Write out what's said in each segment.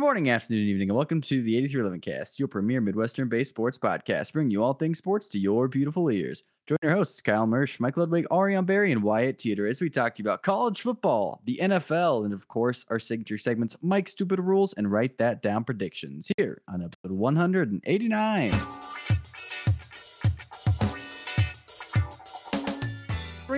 Good morning, afternoon, evening, and welcome to the 8311 Cast, your premier Midwestern based sports podcast, bringing you all things sports to your beautiful ears. Join your hosts, Kyle Mersch, Mike Ludwig, Ariane Barry, and Wyatt Teeter as we talk to you about college football, the NFL, and of course, our signature segments, Mike Stupid Rules and Write That Down Predictions, here on episode 189.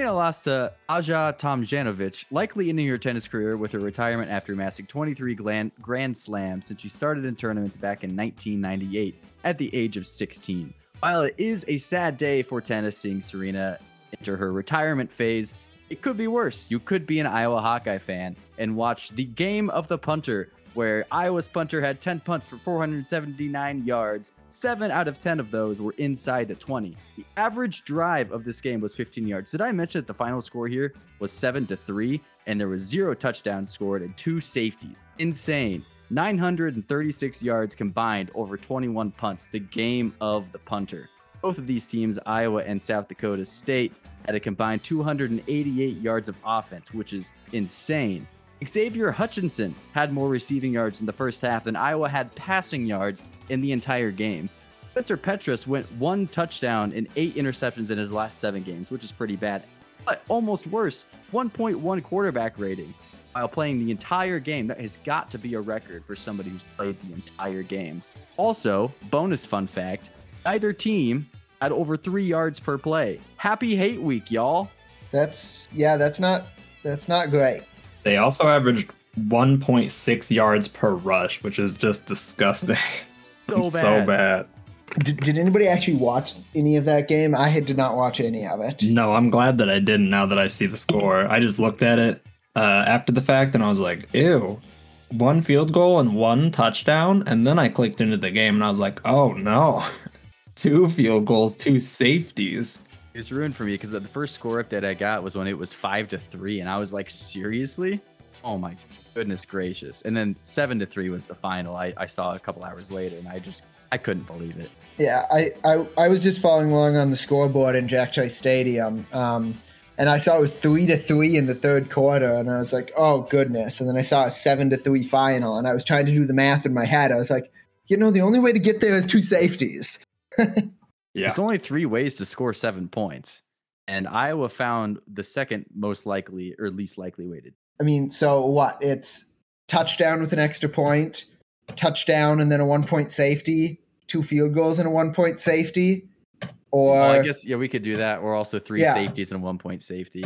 Serena lost to Ajla Tomljanovic, likely ending her tennis career with her retirement after amassing 23 grand, grand slams since she started in tournaments back in 1998 at the age of 16. While it is a sad day for tennis seeing Serena enter her retirement phase, it could be worse. You could be an Iowa Hawkeye fan and watch the game of the punter where Iowa's punter had 10 punts for 479 yards. Seven out of 10 of those were inside the 20. The average drive of this game was 15 yards. Did I mention that the final score here was 7 to 3 and there was zero touchdowns scored and two safeties? Insane. 936 yards combined over 21 punts, the game of the punter. Both of these teams, Iowa and South Dakota State, had a combined 288 yards of offense, which is insane. Xavier Hutchinson had more receiving yards in the first half than Iowa had passing yards in the entire game. Spencer Petras went one touchdown and eight interceptions in his last seven games, which is pretty bad. But almost worse, 1.1 quarterback rating while playing the entire game. That has got to be a record for somebody who's played the entire game. Also, bonus fun fact neither team had over three yards per play. Happy hate week, y'all. That's yeah, that's not that's not great. They also averaged 1.6 yards per rush, which is just disgusting. So bad. so bad. Did, did anybody actually watch any of that game? I had, did not watch any of it. No, I'm glad that I didn't now that I see the score. I just looked at it uh, after the fact and I was like, ew. One field goal and one touchdown. And then I clicked into the game and I was like, oh no. two field goals, two safeties. It was ruined for me because the first score up that I got was when it was five to three, and I was like, seriously? Oh my goodness gracious! And then seven to three was the final. I, I saw a couple hours later, and I just I couldn't believe it. Yeah, I, I, I was just following along on the scoreboard in Jack Trice Stadium, um, and I saw it was three to three in the third quarter, and I was like, oh goodness! And then I saw a seven to three final, and I was trying to do the math in my head. I was like, you know, the only way to get there is two safeties. Yeah. There's only three ways to score seven points, and Iowa found the second most likely or least likely weighted. I mean, so what? It's touchdown with an extra point, touchdown and then a one point safety, two field goals and a one point safety, or Well, I guess yeah, we could do that, or also three Yeah. safeties and one point safety.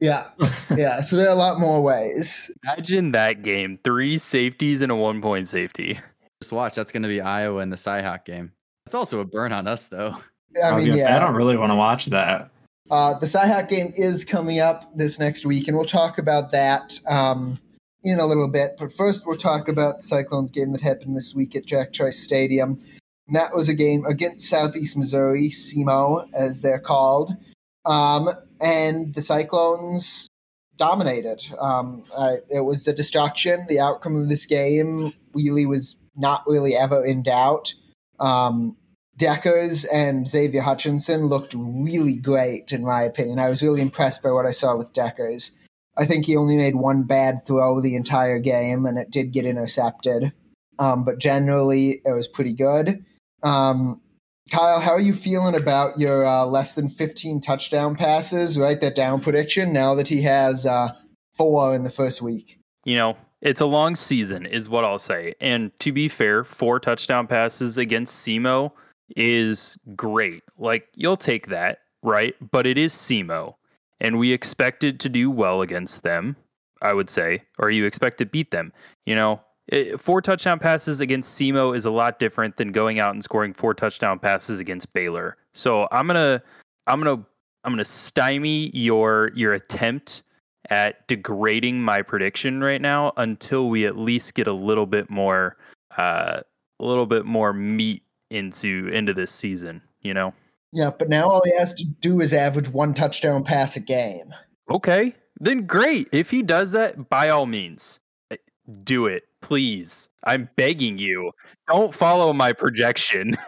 yeah, yeah. So there are a lot more ways. Imagine that game. Three safeties and a one point safety. Just watch. That's going to be Iowa in the Cyhawk game. It's also a burn on us, though. I I, mean, gonna say, I don't really want to watch that. Uh, the Cyhawk game is coming up this next week, and we'll talk about that um, in a little bit. But first, we'll talk about the Cyclones game that happened this week at Jack Trice Stadium. And that was a game against Southeast Missouri, SEMO, as they're called. Um, and the Cyclones dominated. Um, uh, it was a destruction. The outcome of this game really was not really ever in doubt. Um, Deckers and Xavier Hutchinson looked really great, in my opinion. I was really impressed by what I saw with Deckers. I think he only made one bad throw the entire game, and it did get intercepted. Um, but generally, it was pretty good. Um, Kyle, how are you feeling about your uh, less than 15 touchdown passes? Write that down prediction now that he has uh, four in the first week. You know, it's a long season, is what I'll say. And to be fair, four touchdown passes against SEMO is great. Like, you'll take that, right? But it is SEMO. And we expected to do well against them, I would say, or you expect to beat them. You know, it, four touchdown passes against SEMO is a lot different than going out and scoring four touchdown passes against Baylor. So I'm gonna, I'm gonna, I'm gonna stymie your your attempt at degrading my prediction right now until we at least get a little bit more, uh, a little bit more meat into into this season. You know. Yeah, but now all he has to do is average one touchdown pass a game. Okay, then great. If he does that, by all means, uh, do it, please. I'm begging you. Don't follow my projection.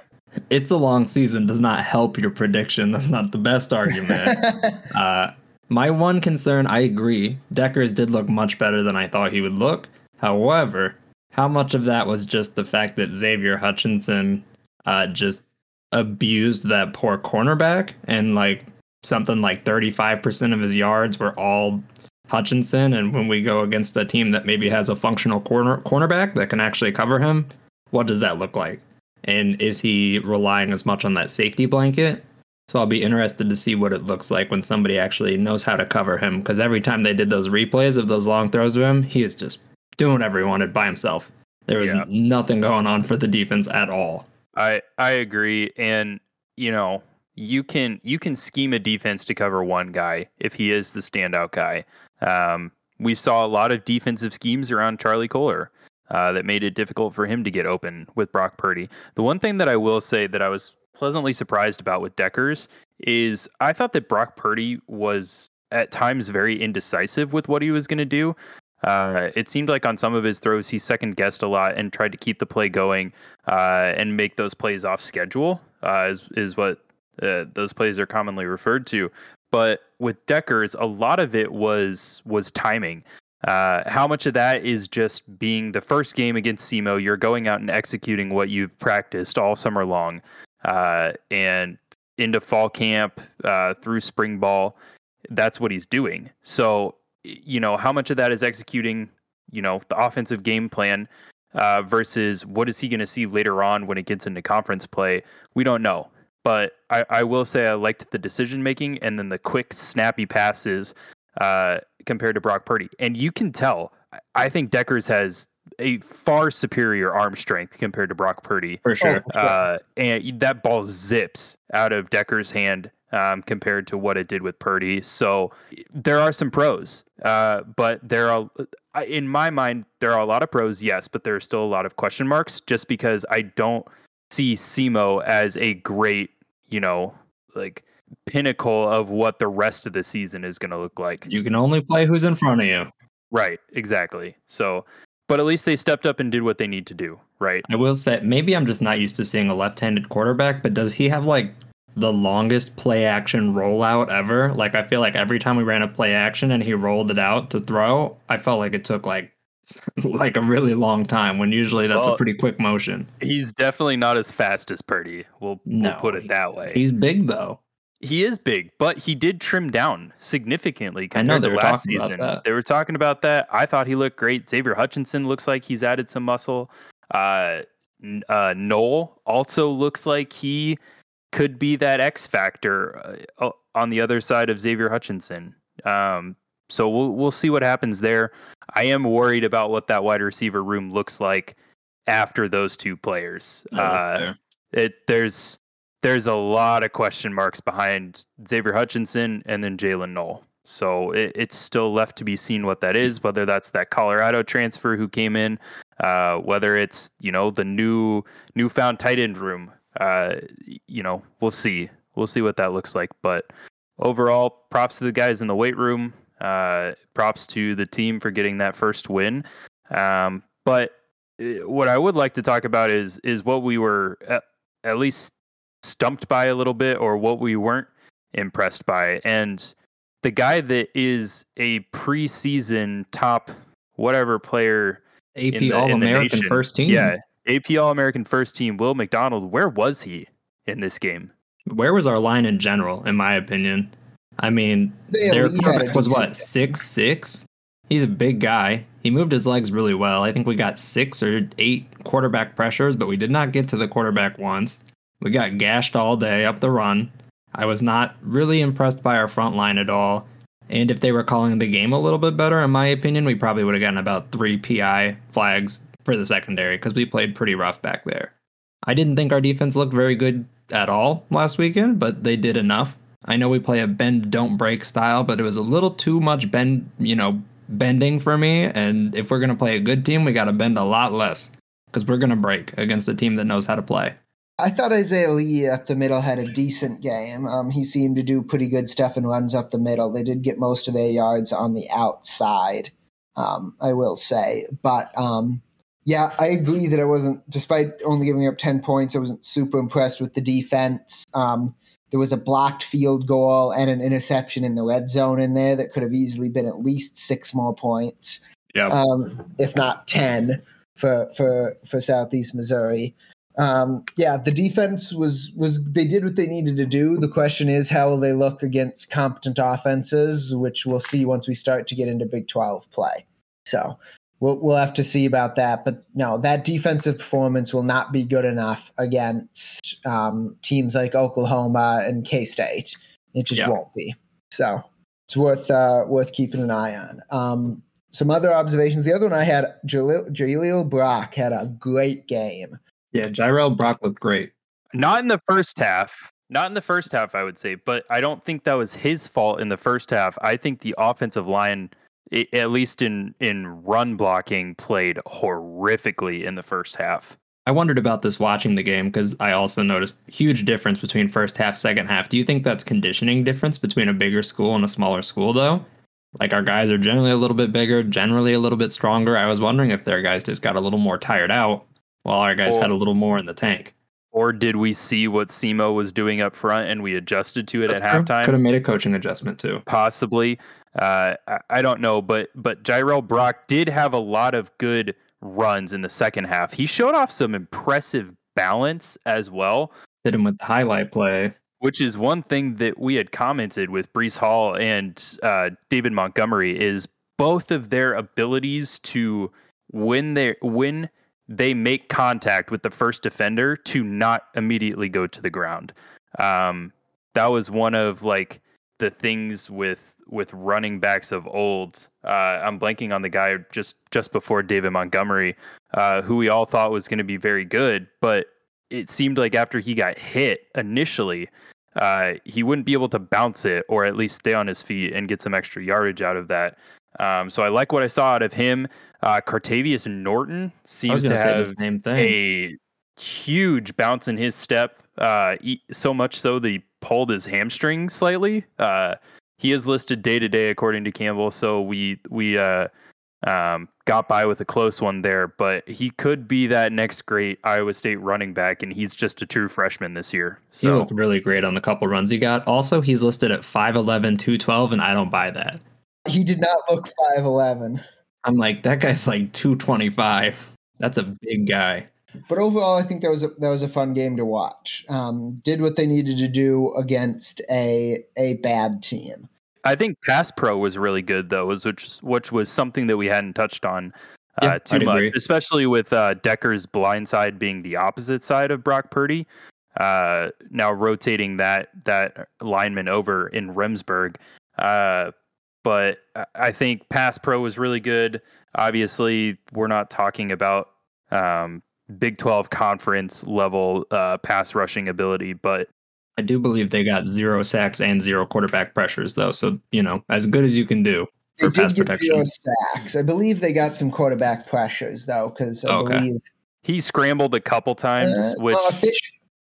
It's a long season does not help your prediction. That's not the best argument. uh, my one concern, I agree. Deckers did look much better than I thought he would look. However, how much of that was just the fact that Xavier Hutchinson uh, just abused that poor cornerback and like something like 35% of his yards were all Hutchinson and when we go against a team that maybe has a functional corner cornerback that can actually cover him, what does that look like? And is he relying as much on that safety blanket? So I'll be interested to see what it looks like when somebody actually knows how to cover him because every time they did those replays of those long throws to him, he is just doing whatever he wanted by himself. There was Yeah. nothing going on for the defense at all. I I agree, and you know you can you can scheme a defense to cover one guy if he is the standout guy. Um, we saw a lot of defensive schemes around Charlie Kolar uh, that made it difficult for him to get open with Brock Purdy. The one thing that I will say that I was pleasantly surprised about with Deckers is I thought that Brock Purdy was at times very indecisive with what he was going to do. Uh, it seemed like on some of his throws he second guessed a lot and tried to keep the play going uh, and make those plays off schedule. Uh, is is what uh, those plays are commonly referred to. But with Deckers, a lot of it was was timing. Uh, how much of that is just being the first game against SEMO? You're going out and executing what you've practiced all summer long, uh, and into fall camp uh, through spring ball. That's what he's doing. So, you know, how much of that is executing, you know, the offensive game plan uh, versus what is he going to see later on when it gets into conference play? We don't know. But I, I will say I liked the decision making and then the quick, snappy passes uh, compared to Brock Purdy. And you can tell, I- I think Deckers has a far superior arm strength compared to Brock Purdy. For sure. Oh, for sure. Uh, and that ball zips out of Decker's hand um, compared to what it did with Purdy. So there are some pros, uh, but there are, in my mind, there are a lot of pros, yes, but there are still a lot of question marks just because I don't see SEMO as a great, you know, like pinnacle of what the rest of the season is going to look like. You can only play who's in front of you. Right, exactly. So, but at least they stepped up and did what they need to do, right? I will say, maybe I'm just not used to seeing a left-handed quarterback, but does he have like the longest play action rollout ever? Like I feel like every time we ran a play action and he rolled it out to throw, I felt like it took like like a really long time when usually that's a pretty quick motion. He's definitely not as fast as Purdy. We'll, No, we'll put it that way. He's big though. He is big, but he did trim down significantly I know compared to last season. that. They were talking about that. I thought he looked great. Xavier Hutchinson looks like he's added some muscle. Uh, uh, Noel also looks like he could be that X factor uh, on the other side of Xavier Hutchinson. Um, so we'll we'll see what happens there. I am worried about what that wide receiver room looks like after those two players. No, Uh, it there's there's a lot of question marks behind Xavier Hutchinson and then Jaylin Noel. So it, it's still left to be seen what that is, whether that's that Colorado transfer who came in, uh, whether it's you know the new newfound tight end room. Uh, you know, we'll see. We'll see what that looks like. But overall, props to the guys in the weight room. Uh, props to the team for getting that first win. Um, but uh, what I would like to talk about is is what we were at, at least stumped by a little bit, or what we weren't impressed by. And the guy that is a preseason top whatever player, AP the- All American first team. yeah, AP All American first team, Will McDonald. Where was he in this game? Where was our line in general, in my opinion? I mean, They their at least had a quarterback was what six six. He's a big guy. He moved his legs really well. I think we got six or eight quarterback pressures, but we did not get to the quarterback once. We got gashed all day up the run. I was not really impressed by our front line at all. And if they were calling the game a little bit better, in my opinion, we probably would have gotten about three PI flags for the secondary because we played pretty rough back there. I didn't think our defense looked very good at all last weekend, but they did enough. I know we play a bend don't break style, but it was a little too much bend, you know, bending for me. And if we're gonna play a good team, we got to bend a lot less because we're gonna break against a team that knows how to play. I thought Isaiah Lee up the middle had a decent game. Um, he seemed to do pretty good stuff and runs up the middle. They did get most of their yards on the outside, um, I will say. But um, yeah, I agree that I wasn't, despite only giving up 10 points, I wasn't super impressed with the defense. Um, there was a blocked field goal and an interception in the red zone in there that could have easily been at least six more points Yeah. um, if not 10 for for for Southeast Missouri. Um, yeah, the defense was was they did what they needed to do. The question is how will they look against competent offenses, which we'll see once we start to get into Big Twelve play. So we'll we'll have to see about that. But no, that defensive performance will not be good enough against um, teams like Oklahoma and K State. It just Yeah. won't be. So it's worth uh, worth keeping an eye on. Um, some other observations. The other one I had, Jaleel, Jaleel Brock had a great game. Yeah, Jirehl Brock looked great. Not in the first half. Not in the first half, I would say, but I don't think that was his fault in the first half. I think the offensive line, at least in in run blocking, played horrifically in the first half. I wondered about this watching the game because I also noticed huge difference between first half, second half. Do you think that's conditioning difference between a bigger school and a smaller school though? Like our guys are generally a little bit bigger, generally a little bit stronger. I was wondering if their guys just got a little more tired out while our guys Well- had a little more in the tank. Or did we see what SEMO was doing up front and we adjusted to it at halftime? Could have made a coaching adjustment too. possibly. Uh, I, I don't know, but but Jirehl Brock did have a lot of good runs in the second half. He showed off some impressive balance as well, Hit him with the highlight play. which is one thing that we had commented with Breece Hall and uh, David Montgomery is both of their abilities to when they when they make contact with the first defender to not immediately go to the ground. Um, that was one of like the things with with running backs of old. Uh, I'm blanking on the guy just just before David Montgomery, uh, who we all thought was going to be very good, but it seemed like after he got hit initially, uh, he wouldn't be able to bounce it or at least stay on his feet and get some extra yardage out of that. Um, so I like what I saw out of him. Uh, Cartevious Norton seems to to have the same thing. a huge bounce in his step, uh, e- so much so that he pulled his hamstring slightly. Uh, he is listed day to day according to Campbell, so we we uh, um, got by with a close one there. But he could be that next great Iowa State running back, and he's just a true freshman this year. He So looked really great on the couple runs he got. Also, he's listed at 5'11, 212, and I don't buy that. He did not look 5'11. I'm like, that guy's like 225. That's a big guy. But overall, I think that was a, that was a fun game to watch. Um, did what they needed to do against a a bad team. I think Pass Pro was really good though, was which which was something that we hadn't touched on uh, Yeah, too I'd much, agree. especially with uh, Decker's blind side being the opposite side of Brock Purdy. Uh, now rotating that that lineman over in Remsburg, uh, but I- I think Pass Pro was really good. Obviously, we're not talking about um, Big Twelve conference level uh, pass rushing ability, but I do believe they got zero sacks and zero quarterback pressures, though. So, you know, as good as you can do They for pass did get protection. zero sacks. I believe they got some quarterback pressures though, because I Okay. believe he scrambled a couple times, uh, which well, offici-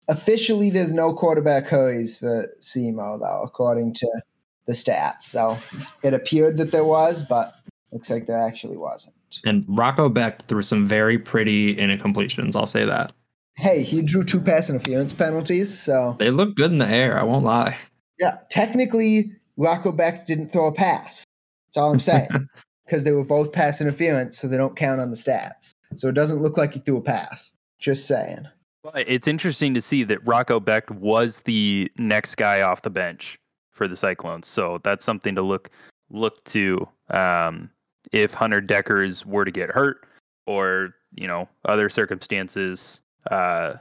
officially there's no quarterback hurries for SEMO though, according to the stats. So it appeared that there was, but looks like there actually wasn't. And Rocco Beck threw some very pretty incompletions. I'll say that. Hey, he drew two pass interference penalties, so They look good in the air. I won't lie. Yeah, technically, Rocco Beck didn't throw a pass. That's all I'm saying. Because they were both pass interference, so they don't count on the stats. So it doesn't look like he threw a pass. Just saying. But it's interesting to see that Rocco Beck was the next guy off the bench for the Cyclones. So that's something to look look to um, if Hunter Deckers were to get hurt or you know other circumstances. Uh,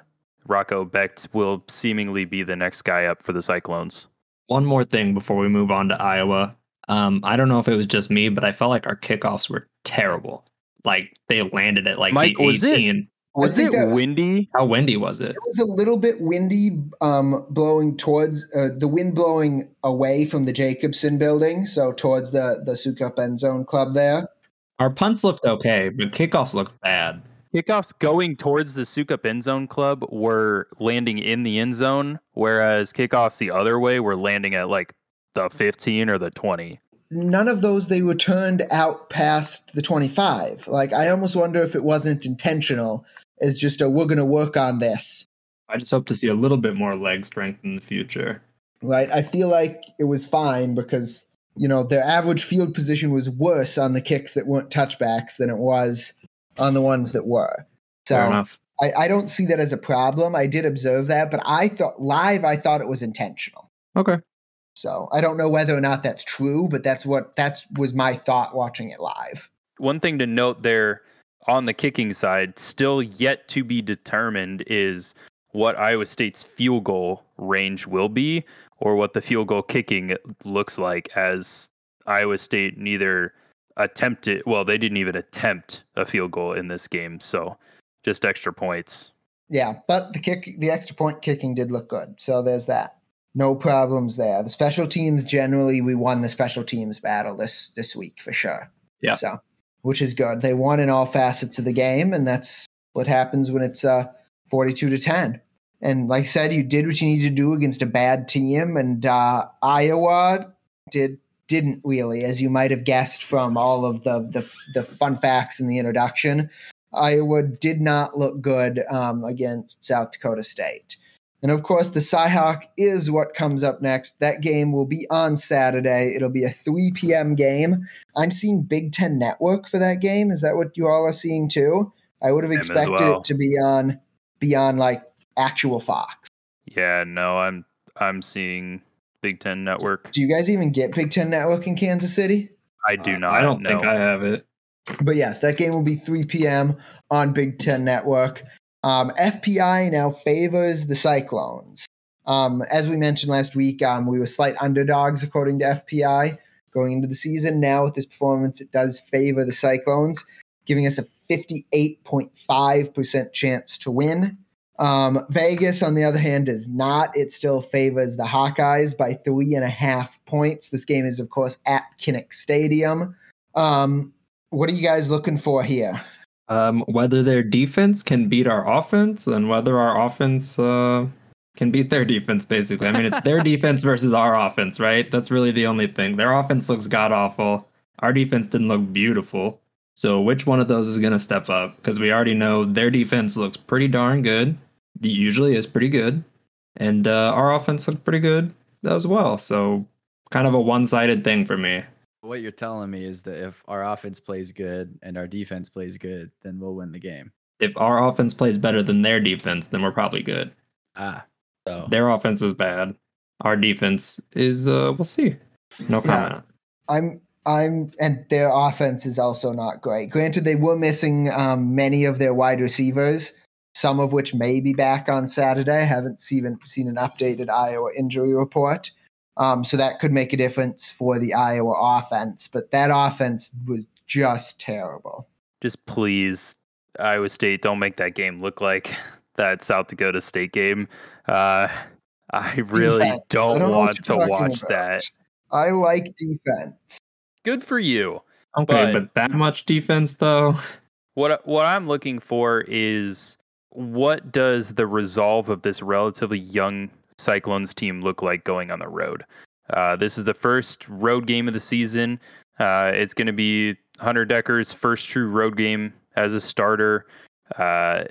Rocco Beck will seemingly be the next guy up for the Cyclones. One more thing before we move on to Iowa. Um, I don't know if it was just me, but I felt like our kickoffs were terrible. Like they landed at like Mike, the was it- 18. Was it was- windy? How windy was it? It was a little bit windy, um, blowing towards uh, the wind blowing away from the Jacobson building, so towards the the Sukup end zone club there. Our punts looked okay, but kickoffs looked bad. Kickoffs going towards the Sukup end zone club were landing in the end zone, whereas kickoffs the other way were landing at like the 15 or the 20. None of those they returned out past the 25. Like I almost wonder if it wasn't intentional. It's just a we're going to work on this. I just hope to see a little bit more leg strength in the future. right? I feel like it was fine because you know their average field position was worse on the kicks that weren't touchbacks than it was on the ones that were. So Fair enough. I, I don't see that as a problem. I did observe that, but I thought live, I thought it was intentional. Okay. So I don't know whether or not that's true, but that's what that's was my thought watching it live. One thing to note there on the kicking side, still yet to be determined, is what Iowa State's field goal range will be, or what the field goal kicking looks like, as Iowa State neither attempted, well, they didn't even attempt a field goal in this game. So just extra points. Yeah, but the kick, the extra point kicking did look good. So there's that. No problems there. The special teams generally, we won the special teams battle this this week for sure. Yeah. So, which is good. They won in all facets of the game, and that's what happens when it's uh, forty-two to ten. And like I said, you did what you needed to do against a bad team, and uh, Iowa did didn't really, as you might have guessed from all of the the, the fun facts in the introduction. Iowa did not look good um, against South Dakota State. And of course, the Cyhawk is what comes up next. That game will be on Saturday. It'll be a 3 p.m. game. I'm seeing Big Ten Network for that game. Is that what you all are seeing too? I would have Them expected well. it to be on be on like actual Fox. Yeah, no, I'm I'm seeing Big Ten Network. Do you guys even get Big Ten Network in Kansas City? I do Uh, not. I don't know. think I have it. But yes, that game will be 3 p.m. on Big Ten Network. Um, FPI now favors the Cyclones. Um, as we mentioned last week, um, we were slight underdogs according to FPI going into the season. Now, with this performance, it does favor the Cyclones, giving us a 58.5% chance to win. Um, Vegas, on the other hand, does not. It still favors the Hawkeyes by three and a half points. This game is, of course, at Kinnick Stadium. Um, what are you guys looking for here? Um, whether their defense can beat our offense and whether our offense uh, can beat their defense, basically. I mean, it's their defense versus our offense, right? That's really the only thing. Their offense looks god awful. Our defense didn't look beautiful. So, which one of those is going to step up? Because we already know their defense looks pretty darn good. It usually is pretty good. And uh, our offense looked pretty good as well. So, kind of a one sided thing for me. What you're telling me is that if our offense plays good and our defense plays good, then we'll win the game. If our offense plays better than their defense, then we're probably good. Ah, so Their offense is bad. Our defense is uh we'll see. No Yeah. comment. I'm I'm and their offense is also not great. Granted, they were missing um, many of their wide receivers, some of which may be back on Saturday. I haven't seen seen an updated Iowa injury report, um, so that could make a difference for the Iowa offense. But that offense was just terrible. Just please, Iowa State, don't make that game look like that South Dakota State game. Uh, I really Defense. Don't, don't want to watch about. that. I like defense. Good for you. Okay, But- but, that much defense though. What what I'm looking for is what does the resolve of this relatively young Cyclones team look like going on the road? Uh, this is the first road game of the season. Uh, it's going to be Hunter Decker's first true road game as a starter, uh,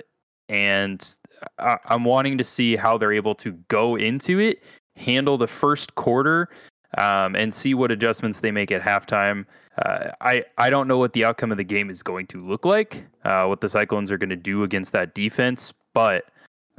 and I, I'm wanting to see how they're able to go into it, handle the first quarter, um, and see what adjustments they make at halftime. Uh, I I don't know what the outcome of the game is going to look like, uh, what the Cyclones are going to do against that defense, but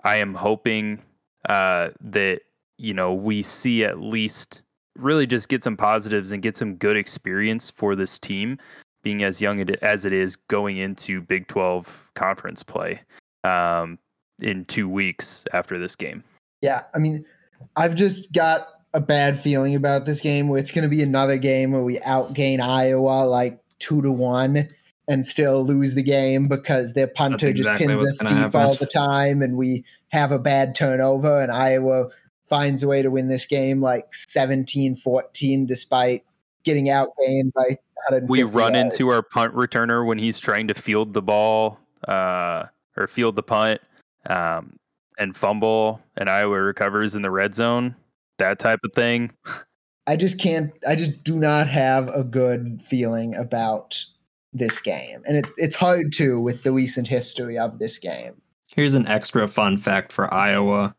I am hoping uh, that you know we see at least really just get some positives and get some good experience for this team, being as young as it is going into Big Twelve conference play um, in two weeks after this game. Yeah, I mean, I've just got a bad feeling about this game where it's going to be another game where we outgain Iowa like two to one and still lose the game because their punter exactly just pins us deep happen. all the time and we have a bad turnover and Iowa finds a way to win this game like 17-14 despite getting outgained by we run yards. into our punt returner when he's trying to field the ball uh, or field the punt um, and fumble, and Iowa recovers in the red zone. That type of thing. I just can't. I just do not have a good feeling about this game, and it, it's hard to with the recent history of this game. Here's an extra fun fact for Iowa.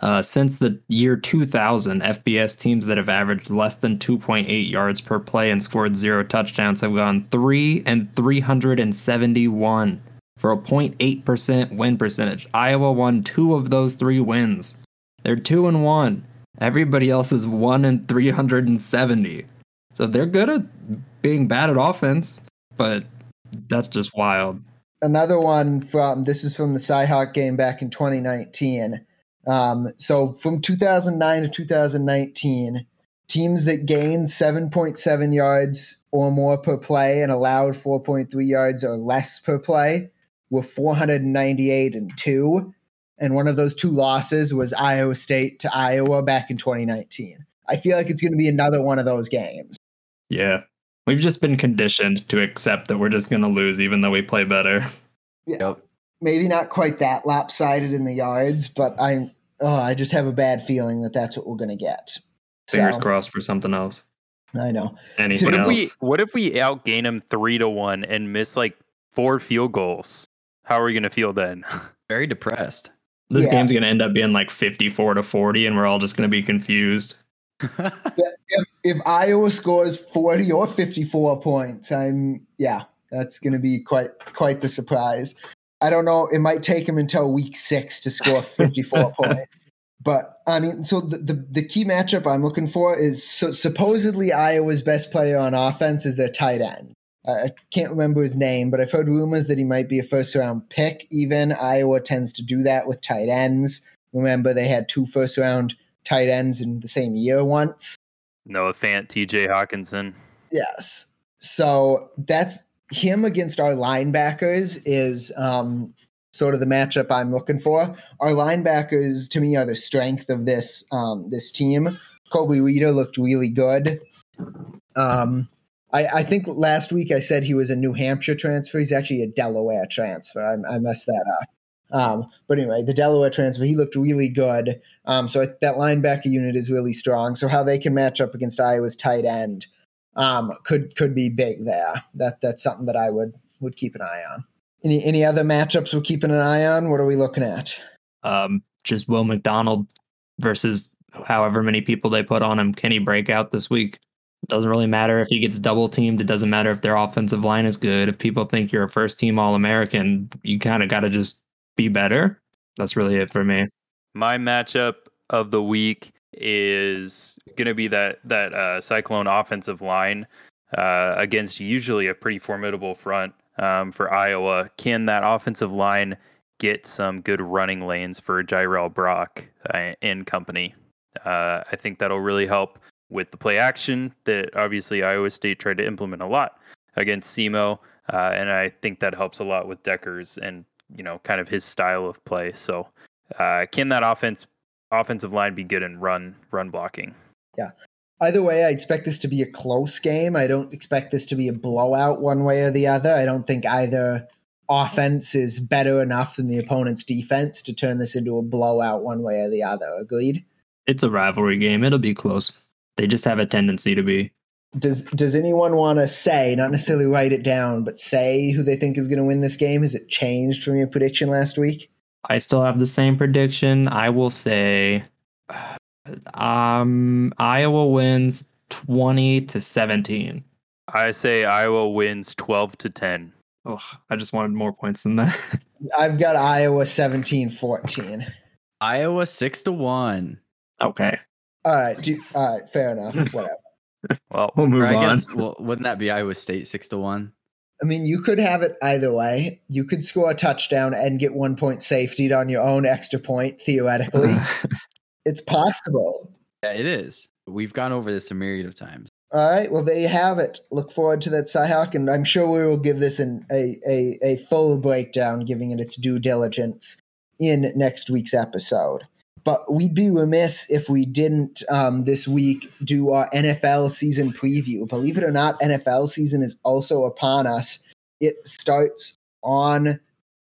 Uh, since the year 2000, FBS teams that have averaged less than 2.8 yards per play and scored zero touchdowns have gone 3 and 371. for a 0.8% win percentage. Iowa won two of those three wins. They're two and one. Everybody else is one and 370. So they're good at being bad at offense, but that's just wild. Another one from this is from the Cyhawk game back in 2019. Um, so from 2009 to 2019, teams that gained 7.7 yards or more per play and allowed 4.3 yards or less per play were 498 and 2 and one of those two losses was Iowa State to Iowa back in 2019. I feel like it's going to be another one of those games. Yeah. We've just been conditioned to accept that we're just going to lose even though we play better. Yeah. Yep. Maybe not quite that lopsided in the yards, but I oh, I just have a bad feeling that that's what we're going to get. Fingers So, crossed for something else. I know. Anything What if else? we what if we outgain them three to one and miss like four field goals? How are we gonna feel then? Very depressed. this Yeah. game's going to end up being like 54 to 40 and we're all just going to be confused. If, if Iowa scores 40 or 54 points, I'm yeah, that's going to be quite quite the surprise. I don't know. It might take him until week six to score 54 points. But I mean, so the, the, the key matchup I'm looking for is so supposedly Iowa's best player on offense is their tight end. I I can't remember his name, but I've heard rumors that he might be a first round pick. Even Iowa tends to do that with tight ends. Remember, they had two first round tight ends in the same year once. Noah Fant, TJ Hockenson. Yes. So that's him against our linebackers is um, sort of the matchup I'm looking for. Our linebackers, to me, are the strength of this um, this team. Colby Reeder looked really good. Um, I, I think last week I said he was a New Hampshire transfer. He's actually a Delaware transfer. I, I messed that up. Um, but anyway, the Delaware transfer, he looked really good. Um, so that linebacker unit is really strong. So how they can match up against Iowa's tight end um, could could be big there. That that's something that I would would keep an eye on. Any any other matchups we're keeping an eye on? What are we looking at? Um, just Will McDonald versus however many people they put on him. Can he break out this week? It doesn't really matter if he gets double teamed. It doesn't matter if their offensive line is good. If people think you're a first team All American, you kind of got to just be better. That's really it for me. My matchup of the week is going to be that that uh, Cyclone offensive line uh, against usually a pretty formidable front um, for Iowa. Can that offensive line get some good running lanes for Jirehl Brock uh, and company? Uh, I think that'll really help with the play action that obviously Iowa State tried to implement a lot against SEMO, uh, and I think that helps a lot with Deckers and you know kind of his style of play. So uh, can that offense offensive line be good in run run blocking? Yeah. Either way, I expect this to be a close game. I don't expect this to be a blowout one way or the other. I don't think either offense is better enough than the opponent's defense to turn this into a blowout one way or the other. Agreed? It's a rivalry game. It'll be close. They just have a tendency to be. Does Does anyone want to say, not necessarily write it down, but say who they think is going to win this game? Has it changed from your prediction last week? I still have the same prediction. I will say um Iowa wins 20 to 17. I say Iowa wins twelve to ten. Oh, I just wanted more points than that. I've got Iowa 17 14. Iowa six to one. okay. All right. Do, all right. Fair enough. Whatever. Well, We'll move I on. guess well, wouldn't that be Iowa State six to one? I mean, you could have it either way. You could score a touchdown and get one point safety on your own extra point, theoretically. it's possible. Yeah, it is. We've gone over this a myriad of times. All right. Well, there you have it. Look forward to that Cyhawk, and I'm sure we will give this an, a, a, a full breakdown, giving it its due diligence in next week's episode. But we'd be remiss if we didn't um, this week do our NFL season preview. Believe it or not, NFL season is also upon us. It starts on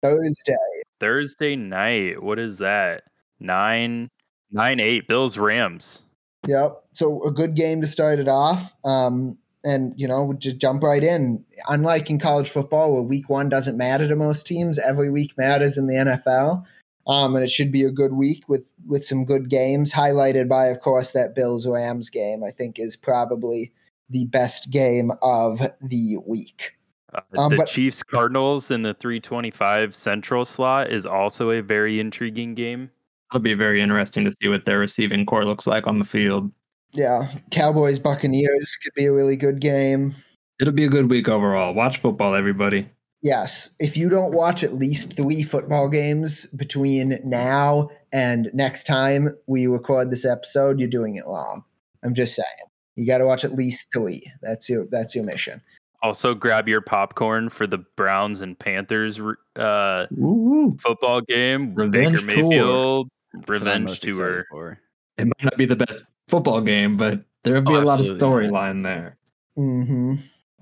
Thursday. Thursday night. What is that? Nine nine eight. Bills Rams. Yep. So a good game to start it off. Um, and you know, we just jump right in. Unlike in college football, where week one doesn't matter to most teams, every week matters in the NFL. Um, and it should be a good week with with some good games, highlighted by, of course, that Bills Rams game. I think is probably the best game of the week. Uh, Um, the but- Chiefs Cardinals in the 325 Central slot is also a very intriguing game. It'll be very interesting to see what their receiving core looks like on the field. Yeah, Cowboys Buccaneers could be a really good game. It'll be a good week overall. Watch football, everybody. Yes, if you don't watch at least three football games between now and next time we record this episode, you're doing it wrong. I'm just saying. You got to watch at least three. That's your that's your mission. Also, grab your popcorn for the Browns and Panthers uh, football game. Revenge Baker tour. Mayfield, That's revenge tour. for. It might not be the best football game, but there'll be Oh, a lot of absolutely not. storyline there. hmm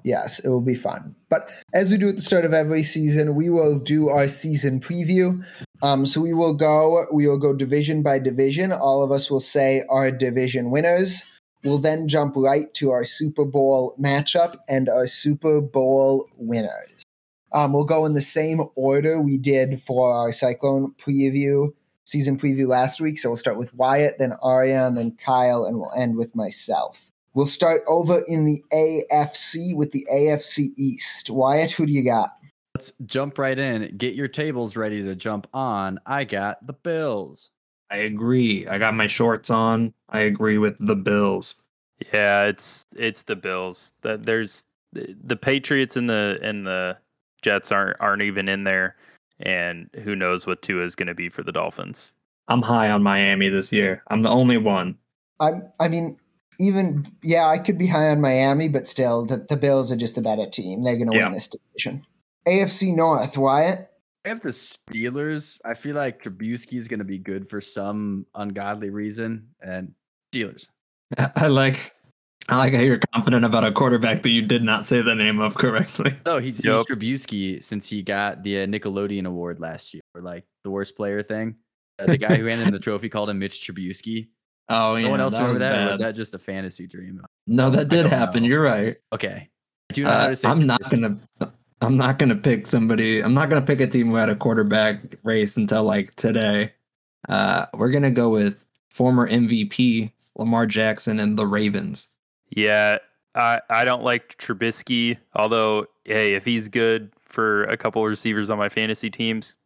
Yes, it will be fun. But as we do at the start of every season, we will do our season preview. Um, so we will go, we will go division by division. All of us will say our division winners. We'll then jump right to our Super Bowl matchup and our Super Bowl winners. Um, we'll go in the same order we did for our Cyclone preview, season preview last week. So we'll start with Wyatt, then Ariane, then Kyle, and we'll end with myself. We'll start over in the AFC with the AFC East. Wyatt, who do you got? Let's jump right in. Get your tables ready to jump on. I got the Bills. I agree. I got my shorts on. I agree with the Bills. Yeah, it's it's the Bills. That there's the Patriots and the and the Jets aren't aren't even in there, and who knows what Tua is going to be for the Dolphins. I'm high on Miami this year. I'm the only one. I, I mean, even yeah, I could be high on Miami, but still, the, the Bills are just the better team. They're going to Yeah. win this division. AFC North, Wyatt. I have the Steelers. I feel like Trubisky is going to be good for some ungodly reason, and Steelers. I like I like how you're confident about a quarterback that you did not say the name of correctly. No, he's, he's Trubisky since he got the uh, Nickelodeon award last year for like the worst player thing. Uh, the guy who handed him the trophy called him Mitch Trubisky. Oh yeah. no one else remember was that, or was that just a fantasy dream? No, that did happen. know. You're right. Okay, I do not know how Uh, to say I'm not gonna. I'm not gonna pick somebody. I'm not gonna pick a team who had a quarterback race until like today. Uh, we're gonna go with former MVP Lamar Jackson and the Ravens. Yeah, I I don't like Trubisky. Although, hey, if he's good for a couple of receivers on my fantasy teams,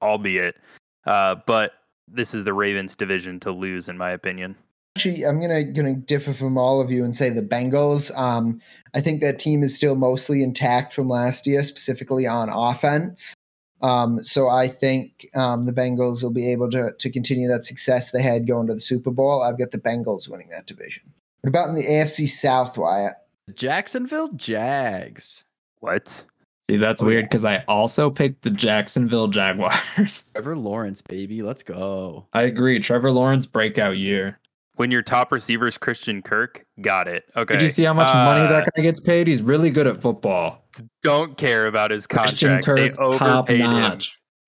albeit. Uh, but this is the Ravens division to lose, in my opinion. Actually, I'm gonna gonna differ from all of you and say the Bengals. Um, I think that team is still mostly intact from last year, specifically on offense. Um, so I think um, the Bengals will be able to to continue that success they had going to the Super Bowl. I've got the Bengals winning that division. What about in the AFC South, Wyatt? Jacksonville Jags. What? See, that's Oh, weird yeah. because I also picked the Jacksonville Jaguars. Trevor Lawrence, baby, let's go. I agree. Trevor Lawrence breakout year. When your top receiver is Christian Kirk, got it. Okay. Did you see how much money Uh, that guy gets paid? He's really good at football. Don't care about his Christian contract. They Kirk, top overpaid him.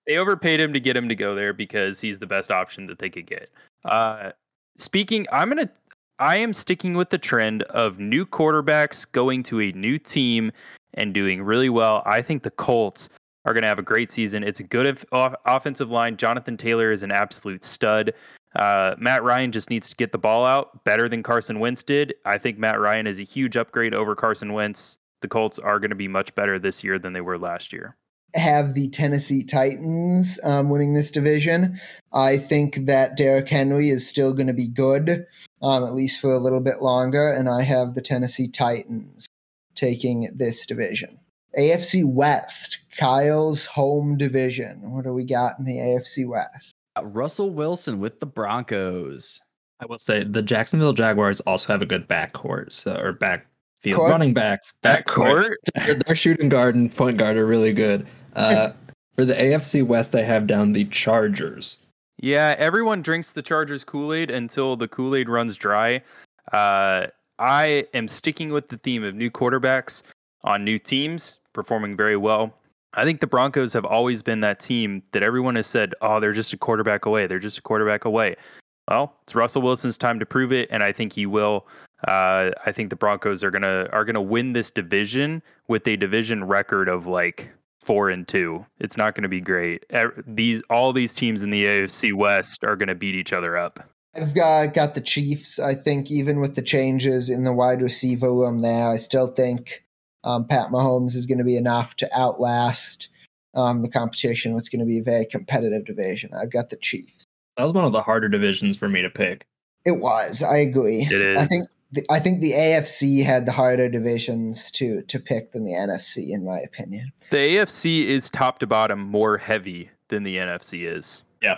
They overpaid him to get him to go there because he's the best option that they could get. Uh, speaking, I'm gonna, I am sticking with the trend of new quarterbacks going to a new team and doing really well. I think the Colts are going to have a great season. It's a good of- off- offensive line. Jonathan Taylor is an absolute stud. Uh, Matt Ryan just needs to get the ball out better than Carson Wentz did. I think Matt Ryan is a huge upgrade over Carson Wentz. The Colts are going to be much better this year than they were last year. have the Tennessee Titans um, winning this division. I think that Derrick Henry is still going to be good, um, at least for a little bit longer, and I have the Tennessee Titans taking this division. AFC West, Kyle's home division. What do we got in the AFC West? Uh, Russell Wilson with the Broncos. I will say the Jacksonville Jaguars also have a good backcourt, so, or backfield Court? running backs. Backcourt? Their, their shooting guard and point guard are really good. Uh, for the AFC West, I have down the Chargers. Yeah, everyone drinks the Chargers Kool Aid until the Kool Aid runs dry. Uh, I am sticking with the theme of new quarterbacks on new teams performing very well. I think the Broncos have always been that team that everyone has said, oh, they're just a quarterback away. They're just a quarterback away. Well, it's Russell Wilson's time to prove it, and I think he will. Uh, I think the Broncos are gonna are gonna win this division with a division record of like four and two. It's not going to be great. These all these teams in the AFC West are going to beat each other up. I've got, got the Chiefs. I think even with the changes in the wide receiver room there, I still think Um, Pat Mahomes is going to be enough to outlast um, the competition. It's going to be a very competitive division. I've got the Chiefs. That was one of the harder divisions for me to pick. It was. I agree. It is. I think. The, I think the AFC had the harder divisions to to pick than the NFC, in my opinion. The AFC is top to bottom more heavy than the NFC is. Yeah,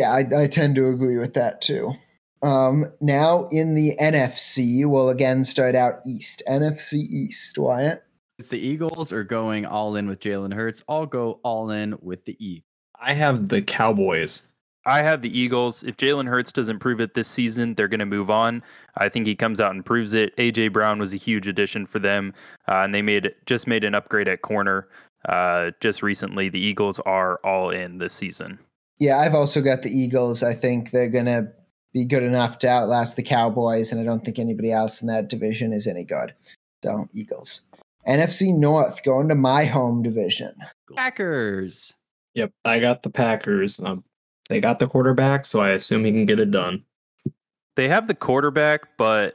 I, I tend to agree with that too. Um, now in the NFC, we'll again start out East. NFC East, Wyatt. It's the Eagles are going all in with Jalen Hurts. I'll go all in with the E. I have the Cowboys. I have the Eagles. If Jalen Hurts doesn't prove it this season, they're going to move on. I think he comes out and proves it. AJ Brown was a huge addition for them, uh, and they made just made an upgrade at corner uh, just recently. The Eagles are all in this season. Yeah, I've also got the Eagles. I think they're going to be good enough to outlast the Cowboys, and I don't think anybody else in that division is any good. So, Eagles. NFC North, going to my home division. Packers. Yep, I got the Packers. Um, they got the quarterback, so I assume he can get it done. They have the quarterback, but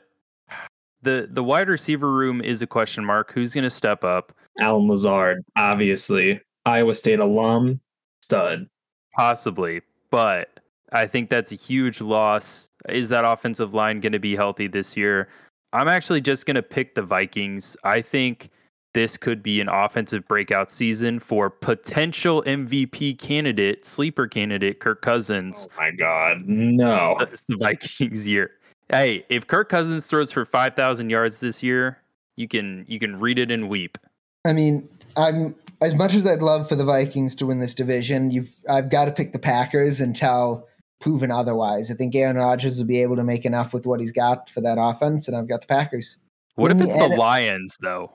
the the wide receiver room is a question mark. Who's going to step up? Allen Lazard, obviously, Iowa State alum, stud. Possibly, but I think that's a huge loss. Is that offensive line going to be healthy this year? I'm actually just going to pick the Vikings. I think this could be an offensive breakout season for potential MVP candidate, sleeper candidate, Kirk Cousins. Oh my God, no! It's the Vikings year. Hey, if Kirk Cousins throws for 5,000 yards this year, you can you can read it and weep. I mean, I'm as much as I'd love for the Vikings to win this division, you've I've got to pick the Packers until proven otherwise. I think Aaron Rodgers will be able to make enough with what he's got for that offense, and I've got the Packers. What In if it's the N- Lions though?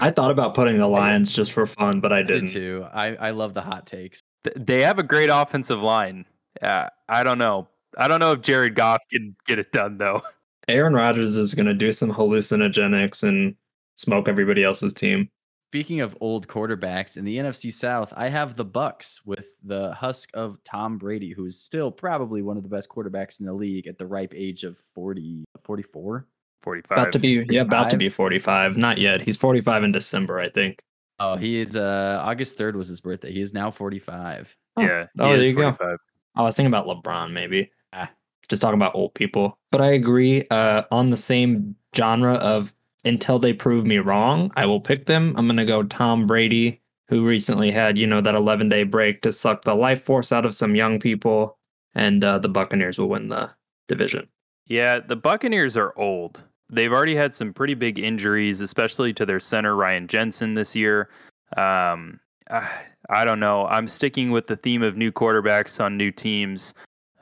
I thought about putting the Lions just for fun, but I I did didn't. too. I, I love the hot takes. They have a great offensive line. Uh, I don't know. I don't know if Jared Goff can get it done though. Aaron Rodgers is going to do some hallucinogenics and smoke everybody else's team. Speaking of old quarterbacks in the NFC South, I have the Bucs with the husk of Tom Brady, who is still probably one of the best quarterbacks in the league at the ripe age of 40, 44. 45. About to be, yeah, about to 45? be 45. Not yet. He's 45 in December, I think. Oh, he is uh August 3rd was his birthday. He is now 45. yeah. he Oh, there is you go. I was thinking about LeBron, maybe. Ah. Just talking about old people. But I agree. Uh, on the same genre of until they prove me wrong, I will pick them. I'm going to go Tom Brady, who recently had, you know, that 11 day break to suck the life force out of some young people. And uh, the Buccaneers will win the division. Yeah, the Buccaneers are old. They've already had some pretty big injuries, especially to their center Ryan Jensen this year. Um, I, I don't know. I'm sticking with the theme of new quarterbacks on new teams.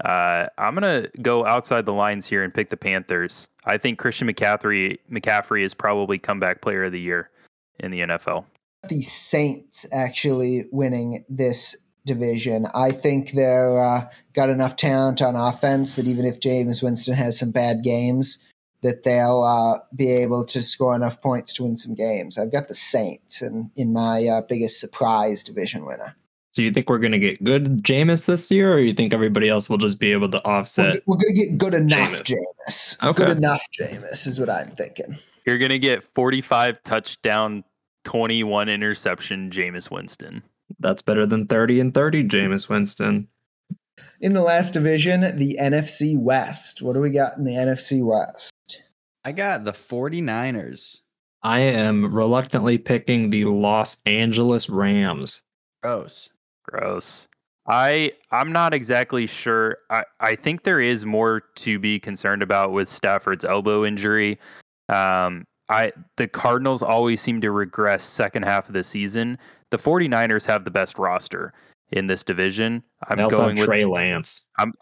Uh, I'm gonna go outside the lines here and pick the Panthers. I think Christian McCaffrey McCaffrey is probably comeback player of the year in the NFL. The Saints actually winning this division. I think they're uh, got enough talent on offense that even if Jameis Winston has some bad games, that they'll uh, be able to score enough points to win some games. I've got the Saints in, in my uh, biggest surprise division winner. So you think we're going to get good Jameis this year, or you think everybody else will just be able to We're, offset? we're going to get good enough Jameis. Jameis. Okay. Good enough Jameis is what I'm thinking. You're gonna get 45 touchdown, 21 interception, Jameis Winston. That's better than 30 and 30, Jameis Winston. In the last division, the NFC West. What do we got in the NFC West? I got the 49ers. I am reluctantly picking the Los Angeles Rams. Gross. Gross. I I'm not exactly sure. I, I think there is more to be concerned about with Stafford's elbow injury. Um, I the Cardinals always seem to regress second half of the season. The 49ers have the best roster in this division. I'm They also going have with Trey Lance. I'm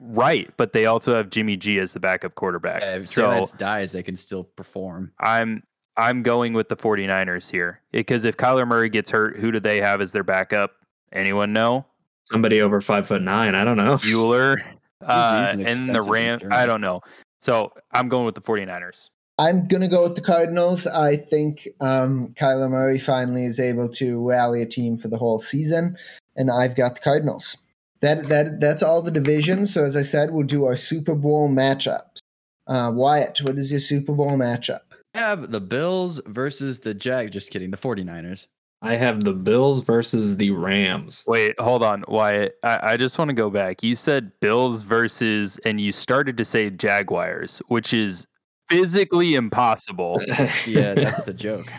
right, but they also have Jimmy G as the backup quarterback. Yeah, if Trey Lance dies, they can still perform. I'm I'm going with the 49ers here because if Kyler Murray gets hurt, who do they have as their backup? Anyone know? Somebody over five foot nine. I don't know. Bueller. Uh, an and the Ram. return. I don't know. So I'm going with the 49ers. I'm going to go with the Cardinals. I think um, Kyler Murray finally is able to rally a team for the whole season, and I've got the Cardinals. That that that's all the divisions. So as I said, we'll do our Super Bowl matchups. Uh, Wyatt, what is your Super Bowl matchup? I have the Bills versus the Jag. Just kidding. The 49ers. I have the Bills versus the Rams. Wait, hold on, Wyatt. I, I just want to go back. You said Bills versus, and you started to say Jaguars, which is physically impossible. Yeah, that's the joke.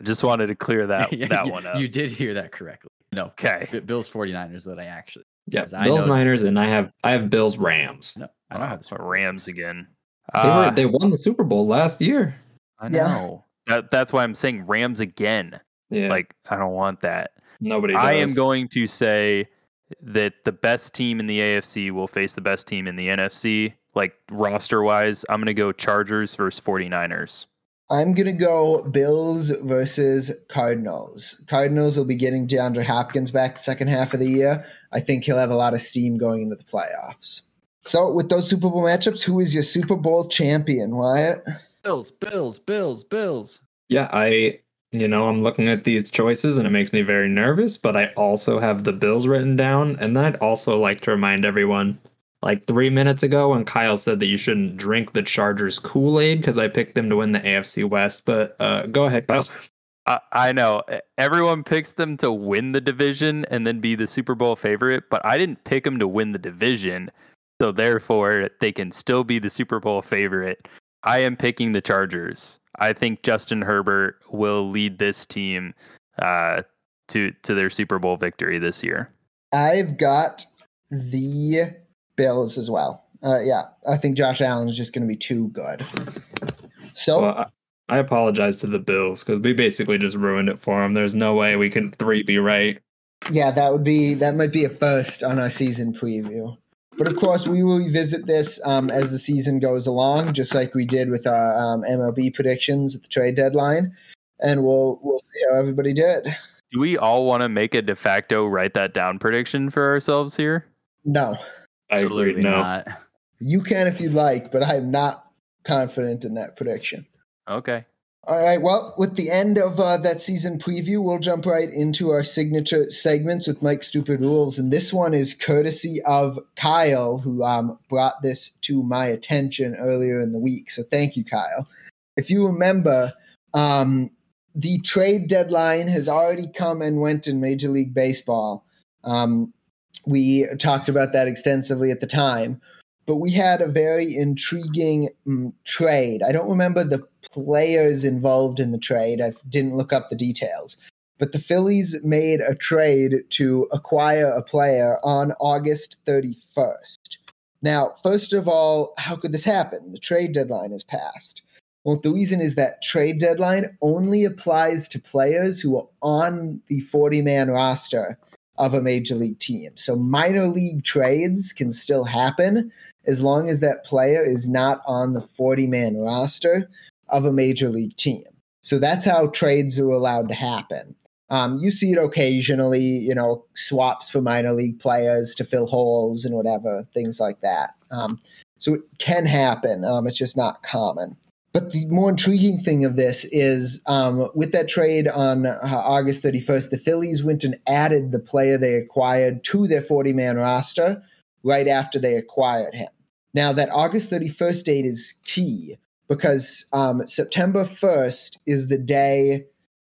I just wanted to clear that Yeah, that you, one up. You did hear that correctly. No. okay. B- Bills 49ers that I actually. yeah, Bills Niners, and I have I have Bills Rams. No, I don't have the Rams again. They, Uh, were, they won the Super Bowl last year. I Yeah. know. That, that's why I'm saying Rams again. Yeah, Like, I don't want that. nobody. Does. I am going to say that the best team in the AFC will face the best team in the NFC. Like roster wise, I'm going to go Chargers versus 49ers. I'm gonna go Bills versus Cardinals. Cardinals will be getting DeAndre Hopkins back the second half of the year. I think he'll have a lot of steam going into the playoffs. So, with those Super Bowl matchups, who is your Super Bowl champion, Wyatt? Bills, Bills, Bills, Bills. Yeah, I. You know, I'm looking at these choices and it makes me very nervous. But I also have the Bills written down, and then I'd also like to remind everyone. Like three minutes ago, when Kyle said that you shouldn't drink the Chargers Kool Aid because I picked them to win the AFC West. But uh, go ahead, Kyle. I, I know everyone picks them to win the division and then be the Super Bowl favorite, but I didn't pick them to win the division. So therefore, they can still be the Super Bowl favorite. I am picking the Chargers. I think Justin Herbert will lead this team uh, to to their Super Bowl victory this year. I've got the Bills as well. Uh, yeah, I think Josh Allen is just going to be too good. So, Well, I, I apologize to the Bills because we basically just ruined it for them. There's no way we can three be right. yeah, that would be that might be a first on our season preview. But of course, we will revisit this um, as the season goes along, just like we did with our um, MLB predictions at the trade deadline, and we'll we'll see how everybody did. Do we all want to make a de facto write that down prediction for ourselves here? No, I agree. No. not. you can if you'd like, but I'm not confident in that prediction. Okay. All right. Well, with the end of uh, that season preview, we'll jump right into our signature segments with Mike Stupid Rules, and this one is courtesy of Kyle, who um, brought this to my attention earlier in the week. So thank you, Kyle. If you remember, um, the trade deadline has already come and went in Major League Baseball. Um, we talked about that extensively at the time but we had a very intriguing mm, trade. I don't remember the players involved in the trade. I didn't look up the details. But the Phillies made a trade to acquire a player on August 31st. Now, first of all, how could this happen? The trade deadline has passed. Well, the reason is that trade deadline only applies to players who are on the 40 man roster of a major league team. So minor league trades can still happen as long as that player is not on the 40 man roster of a major league team. So that's how trades are allowed to happen. Um, you see it occasionally, you know, swaps for minor league players to fill holes and whatever, things like that. Um, so it can happen. Um, it's just not common. But the more intriguing thing of this is um, with that trade on uh, August 31st, the Phillies went and added the player they acquired to their 40 man roster right after they acquired him. Now, that August 31st date is key because um, September 1st is the day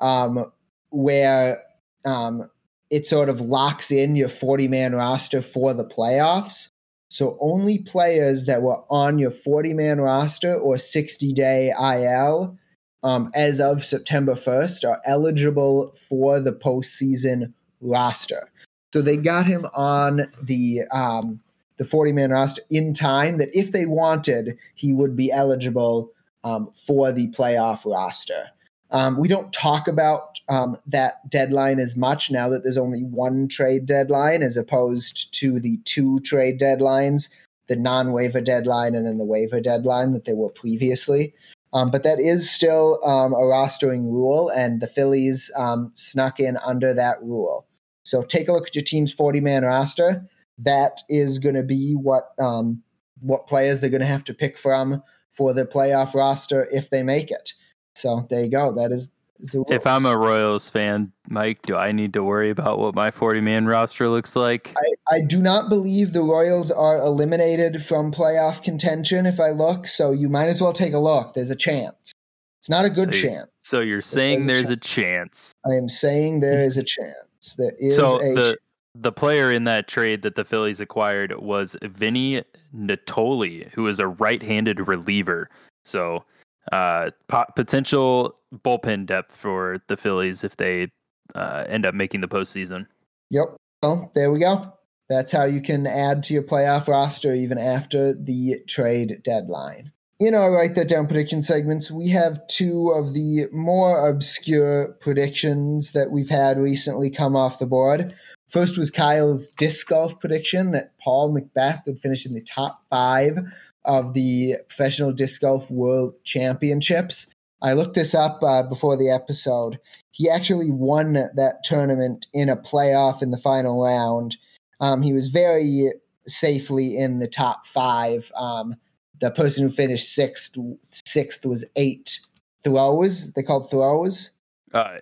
um, where um, it sort of locks in your 40 man roster for the playoffs. So only players that were on your 40 man roster or 60 day IL um, as of September 1st are eligible for the postseason roster. So they got him on the um, the 40 man roster in time that if they wanted, he would be eligible um, for the playoff roster. Um, we don't talk about um, that deadline as much now that there's only one trade deadline as opposed to the two trade deadlines the non waiver deadline and then the waiver deadline that there were previously. Um, but that is still um, a rostering rule, and the Phillies um, snuck in under that rule. So take a look at your team's 40 man roster. That is going to be what um, what players they're going to have to pick from for the playoff roster if they make it. So there you go. That is, is the rules. If I'm a Royals fan, Mike, do I need to worry about what my 40 man roster looks like? I, I do not believe the Royals are eliminated from playoff contention if I look, so you might as well take a look. There's a chance. It's not a good Hey. chance. So you're there's saying a there's a chance. I am saying there is a chance. There is so a the the player in that trade that the Phillies acquired was Vinny Nittoli, who is a right-handed reliever. So uh, po- potential bullpen depth for the Phillies if they uh, end up making the postseason. Yep. Well, there we go. That's how you can add to your playoff roster even after the trade deadline. In our Write That Down prediction segments, we have two of the more obscure predictions that we've had recently come off the board. First was Kyle's disc golf prediction that Paul McBeth would finish in the top five of the Professional Disc Golf World Championships. I looked this up uh, before the episode he actually won that tournament in a playoff in the final round. Um, he was very safely in the top five. Um, the person who finished sixth sixth was eight throwers. They called throwers. Uh,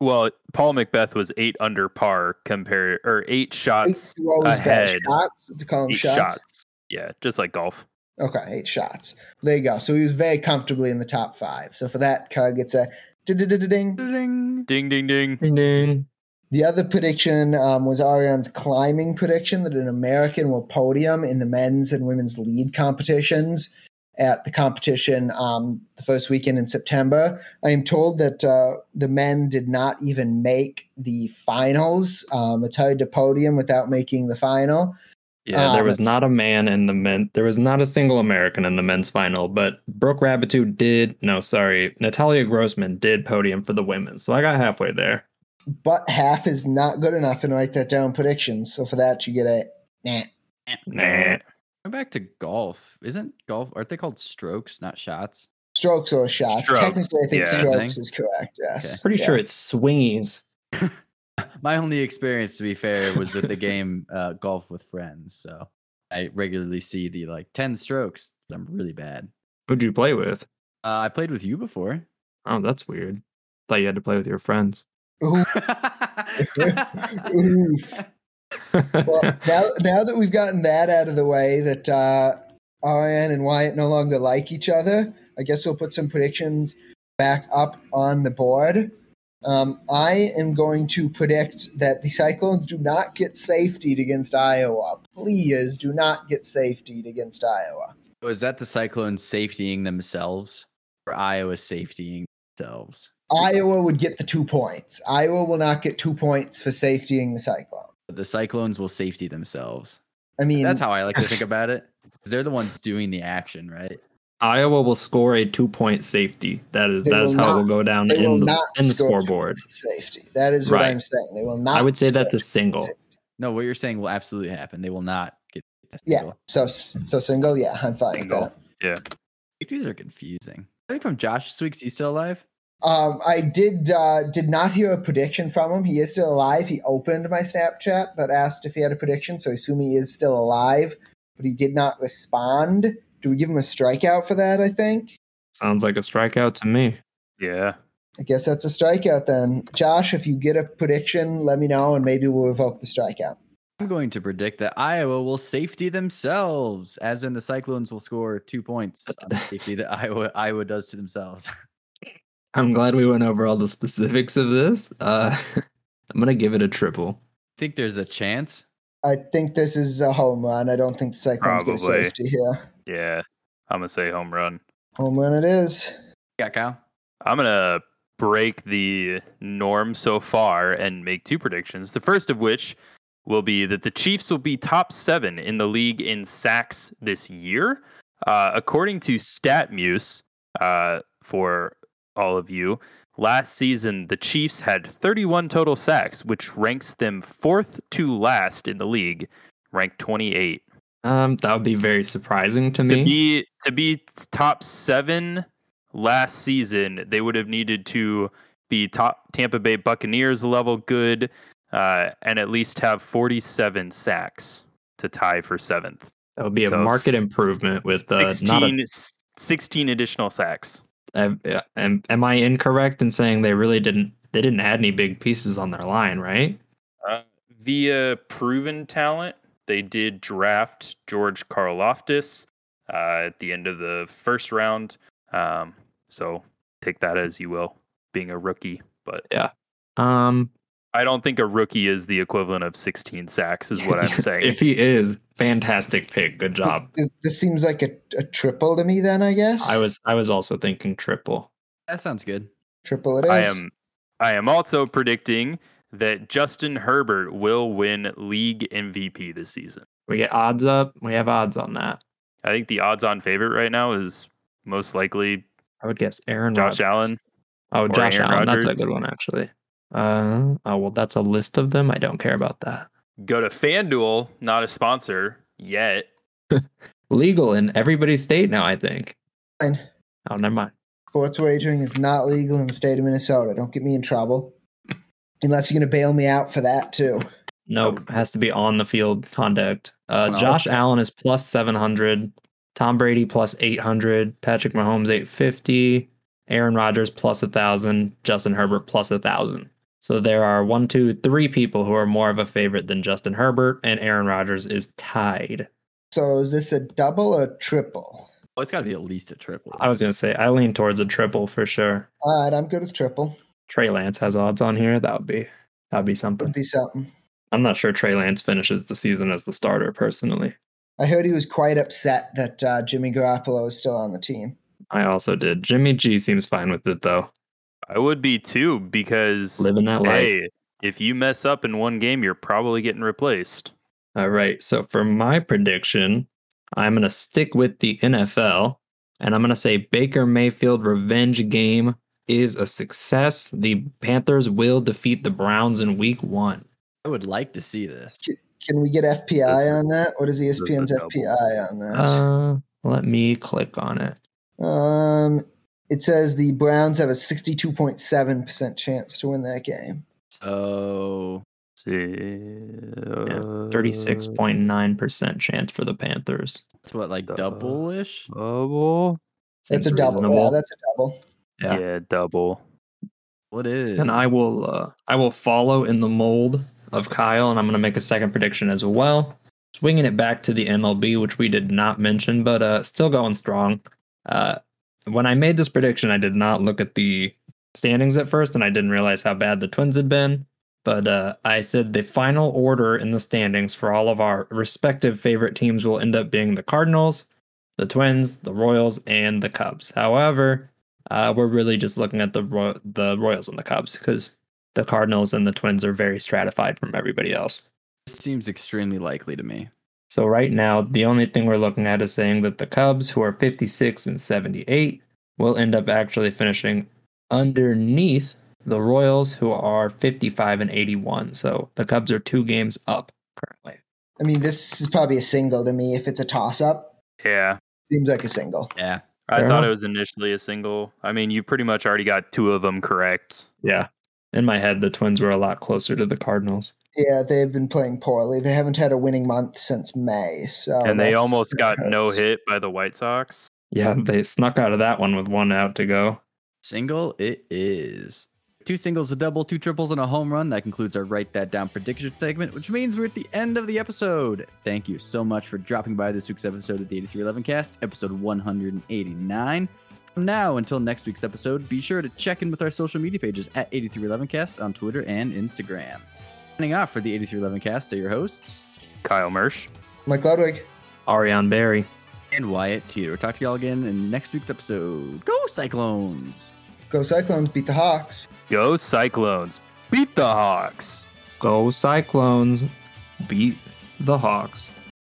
well, Paul McBeth was eight under par compared, or eight Eight shots, throws, but ahead. shots. To call them eight shots. shots. Yeah, just like golf. Okay, eight shots. There you go. So he was very comfortably in the top five. So for that, Kyle gets a ding. Ding. Ding, ding, ding. Ding ding. The other prediction um, was Ariane's climbing prediction that an American will podium in the men's and women's lead competitions at the competition um, the first weekend in September. I am told that uh, the men did not even make the finals. Um, it's hard to podium without making the final. Yeah, Ah, there was that's- not a man in the men. There was not a single American in the men's final, but Brooke Raboutou did. No, sorry, Natalia Grossman did podium for the women. So I got halfway there. But half is not good enough and write that down predictions. So for that, you get a nah. Nah. Go back to golf. Isn't golf? Aren't they called strokes, not shots? Strokes or shots. Strokes, Technically, I think yeah. strokes Thing. is correct. Yes. Okay. Pretty Yeah. sure it's swingies. My only experience, to be fair, was at the game uh, golf with friends. So I regularly see the like ten strokes. I'm really bad. Who'd you play with? Uh, I played with you before. Oh, that's weird. Thought you had to play with your friends. Ooh. Oof. well, now, now that we've gotten that out of the way, that uh, Ariane and Wyatt no longer like each other, I guess we'll put some predictions back up on the board. Um, I am going to predict that the Cyclones do not get safetied against Iowa. Please do not get safetied against Iowa. So is that the Cyclones safetying themselves, or Iowa safetying themselves? Iowa would get the two points. Iowa will not get two points for safetying the Cyclone. The Cyclones will safety themselves. I mean, That's how I like to think about it. They're the ones doing the action, right? Iowa will score a two point safety. That is that is will how it will go down they will in the not in the score scoreboard. safety. That is what Right. I'm saying. They will not. I would say that's a single. safety. No, what you're saying will absolutely happen. They will not get a Yeah. So so single. Yeah, I'm fine Single. Yeah. that. These are confusing. I think from Josh this week, is still alive? Um, I did uh, did not hear a prediction from him. He is still alive. He opened my Snapchat but asked if he had a prediction, so I assume he is still alive. But he did not respond. Do we give him a strikeout for that? I think. Sounds like a strikeout to me. Yeah. I guess that's a strikeout then. Josh, if you get a prediction, let me know, and maybe we'll revoke the strikeout. I'm going to predict that Iowa will safety themselves, as in the Cyclones will score two points on the safety that Iowa Iowa does to themselves. I'm glad we went over all the specifics of this. Uh, I'm gonna give it a triple. think there's a chance. I think this is a home run. I don't think the Cyclones get a safety here. Yeah. I'm going to say home run. Home run it is. Yeah, Kyle. I'm going to break the norm so far and make two predictions. The first of which will be that the Chiefs will be top seven in the league in sacks this year. Uh, according to StatMuse, uh, for all of you, last season the Chiefs had 31 total sacks, which ranks them fourth to last in the league, ranked 28. Um, that would be very surprising to me. To be to be top seven last season, they would have needed to be top Tampa Bay Buccaneers level good, uh, and at least have 47 sacks to tie for seventh. That would be a market improvement with uh, not 16, a. s- 16 additional sacks. Am, am, I incorrect in saying they really didn't? They didn't add any big pieces on their line, right? Uh, via proven talent, they did draft George Karlaftis uh, at the end of the first round. Um, so take that as you will, being a rookie. But yeah, Um, I don't think a rookie is the equivalent of 16 sacks, is what I'm saying. if he is, fantastic pick. Good job. This seems like a, a triple to me. Then I guess I was I was also thinking triple. That sounds good. triple. It is. I am I am also predicting that Justin Herbert will win league MVP this season. We get odds up. We have odds on that. I think the odds on favorite right now is most likely I would guess Aaron Josh Rodgers. Allen. Oh, Josh Aaron Allen. That's a good one actually. Uh, oh well, that's a list of them. I don't care about that. Go to FanDuel, not a sponsor yet. Legal in everybody's state now. I think. Fine. Oh, never mind. Sports wagering is not legal in the state of Minnesota. Don't get me in trouble. Unless you're going to bail me out for that too. Nope, has to be on the field conduct. Uh, Well, Josh. Allen is plus seven hundred. Tom Brady plus eight hundred. Patrick Mahomes eight fifty. Aaron Rodgers plus a thousand. Justin Herbert plus a thousand. So there are one, two, three people who are more of a favorite than Justin Herbert, and Aaron Rodgers is tied. So is this a double or triple? Oh, it's got to be at least a triple. I was gonna say I lean towards a triple for sure. All right, I'm good with triple. Trey Lance has odds on here. That would be that would be something. Would be something. I'm not sure Trey Lance finishes the season as the starter personally. I heard he was quite upset that uh, Jimmy Garoppolo is still on the team. I also did. Jimmy G seems fine with it though. I would be too because Living that life. hey, if you mess up in one game, you're probably getting replaced. All right. So for my prediction, I'm going to stick with the NFL and I'm going to say Baker Mayfield revenge game is a success. The Panthers will defeat the Browns in week one. I would like to see this. Can we get FPI on that? What is This is a ESPN's. FPI on that? Uh, let me click on it. Um, it says the Browns have a 62.7% chance to win that game. So Yeah, Uh, 36.9% chance for the Panthers. it's what like double-ish. Double. That's a double. Yeah, that's a double. Yeah. Yeah. double. What is? And I will uh, I will follow in the mold of Kyle, and I'm going to make a second prediction as well. Swinging it back to the MLB, which we did not mention, but uh, still going strong. Uh, when I made this prediction, I did not look at the standings at first, and I didn't realize how bad the Twins had been. But uh, I said the final order in the standings for all of our respective favorite teams will end up being the Cardinals, the Twins, the Royals, and the Cubs. However, uh, we're really just looking at the the Royals and the Cubs because the Cardinals and the Twins are very stratified from everybody else. This seems extremely likely to me. So right now, the only thing we're looking at is saying that the Cubs, who are 56 and 78, will end up actually finishing underneath the Royals, who are 55 and 81. So the Cubs are two games up currently. I mean, this is probably a single to me. If it's a toss up, Yeah. seems like a single. Yeah. I Fair thought enough. it was initially a single. I mean, you pretty much already got two of them correct. Yeah. In my head, the Twins were a lot closer to the Cardinals. Yeah, they've been playing poorly. They haven't had a winning month since May. So and they almost got hurts. no hit by the White Sox. Yeah, they snuck out of that one with one out to go. Single it is. Two singles, a double, two triples, and a home run. That concludes our Write That Down prediction segment, which means we're at the end of the episode. Thank you so much for dropping by this week's episode of the 8311 Cast, episode 189. Now until next week's episode, be sure to check in with our social media pages at 8311cast on Twitter and Instagram. Signing off for the 8311 Cast are your hosts, Kyle Mersch. Mike Ludwig. Ariane Barry. and Wyatt Teeter. We'll talk to y'all again in next week's episode. Go Cyclones! Go Cyclones beat the Hawks. Go Cyclones. Beat the Hawks. Go Cyclones. Beat the Hawks.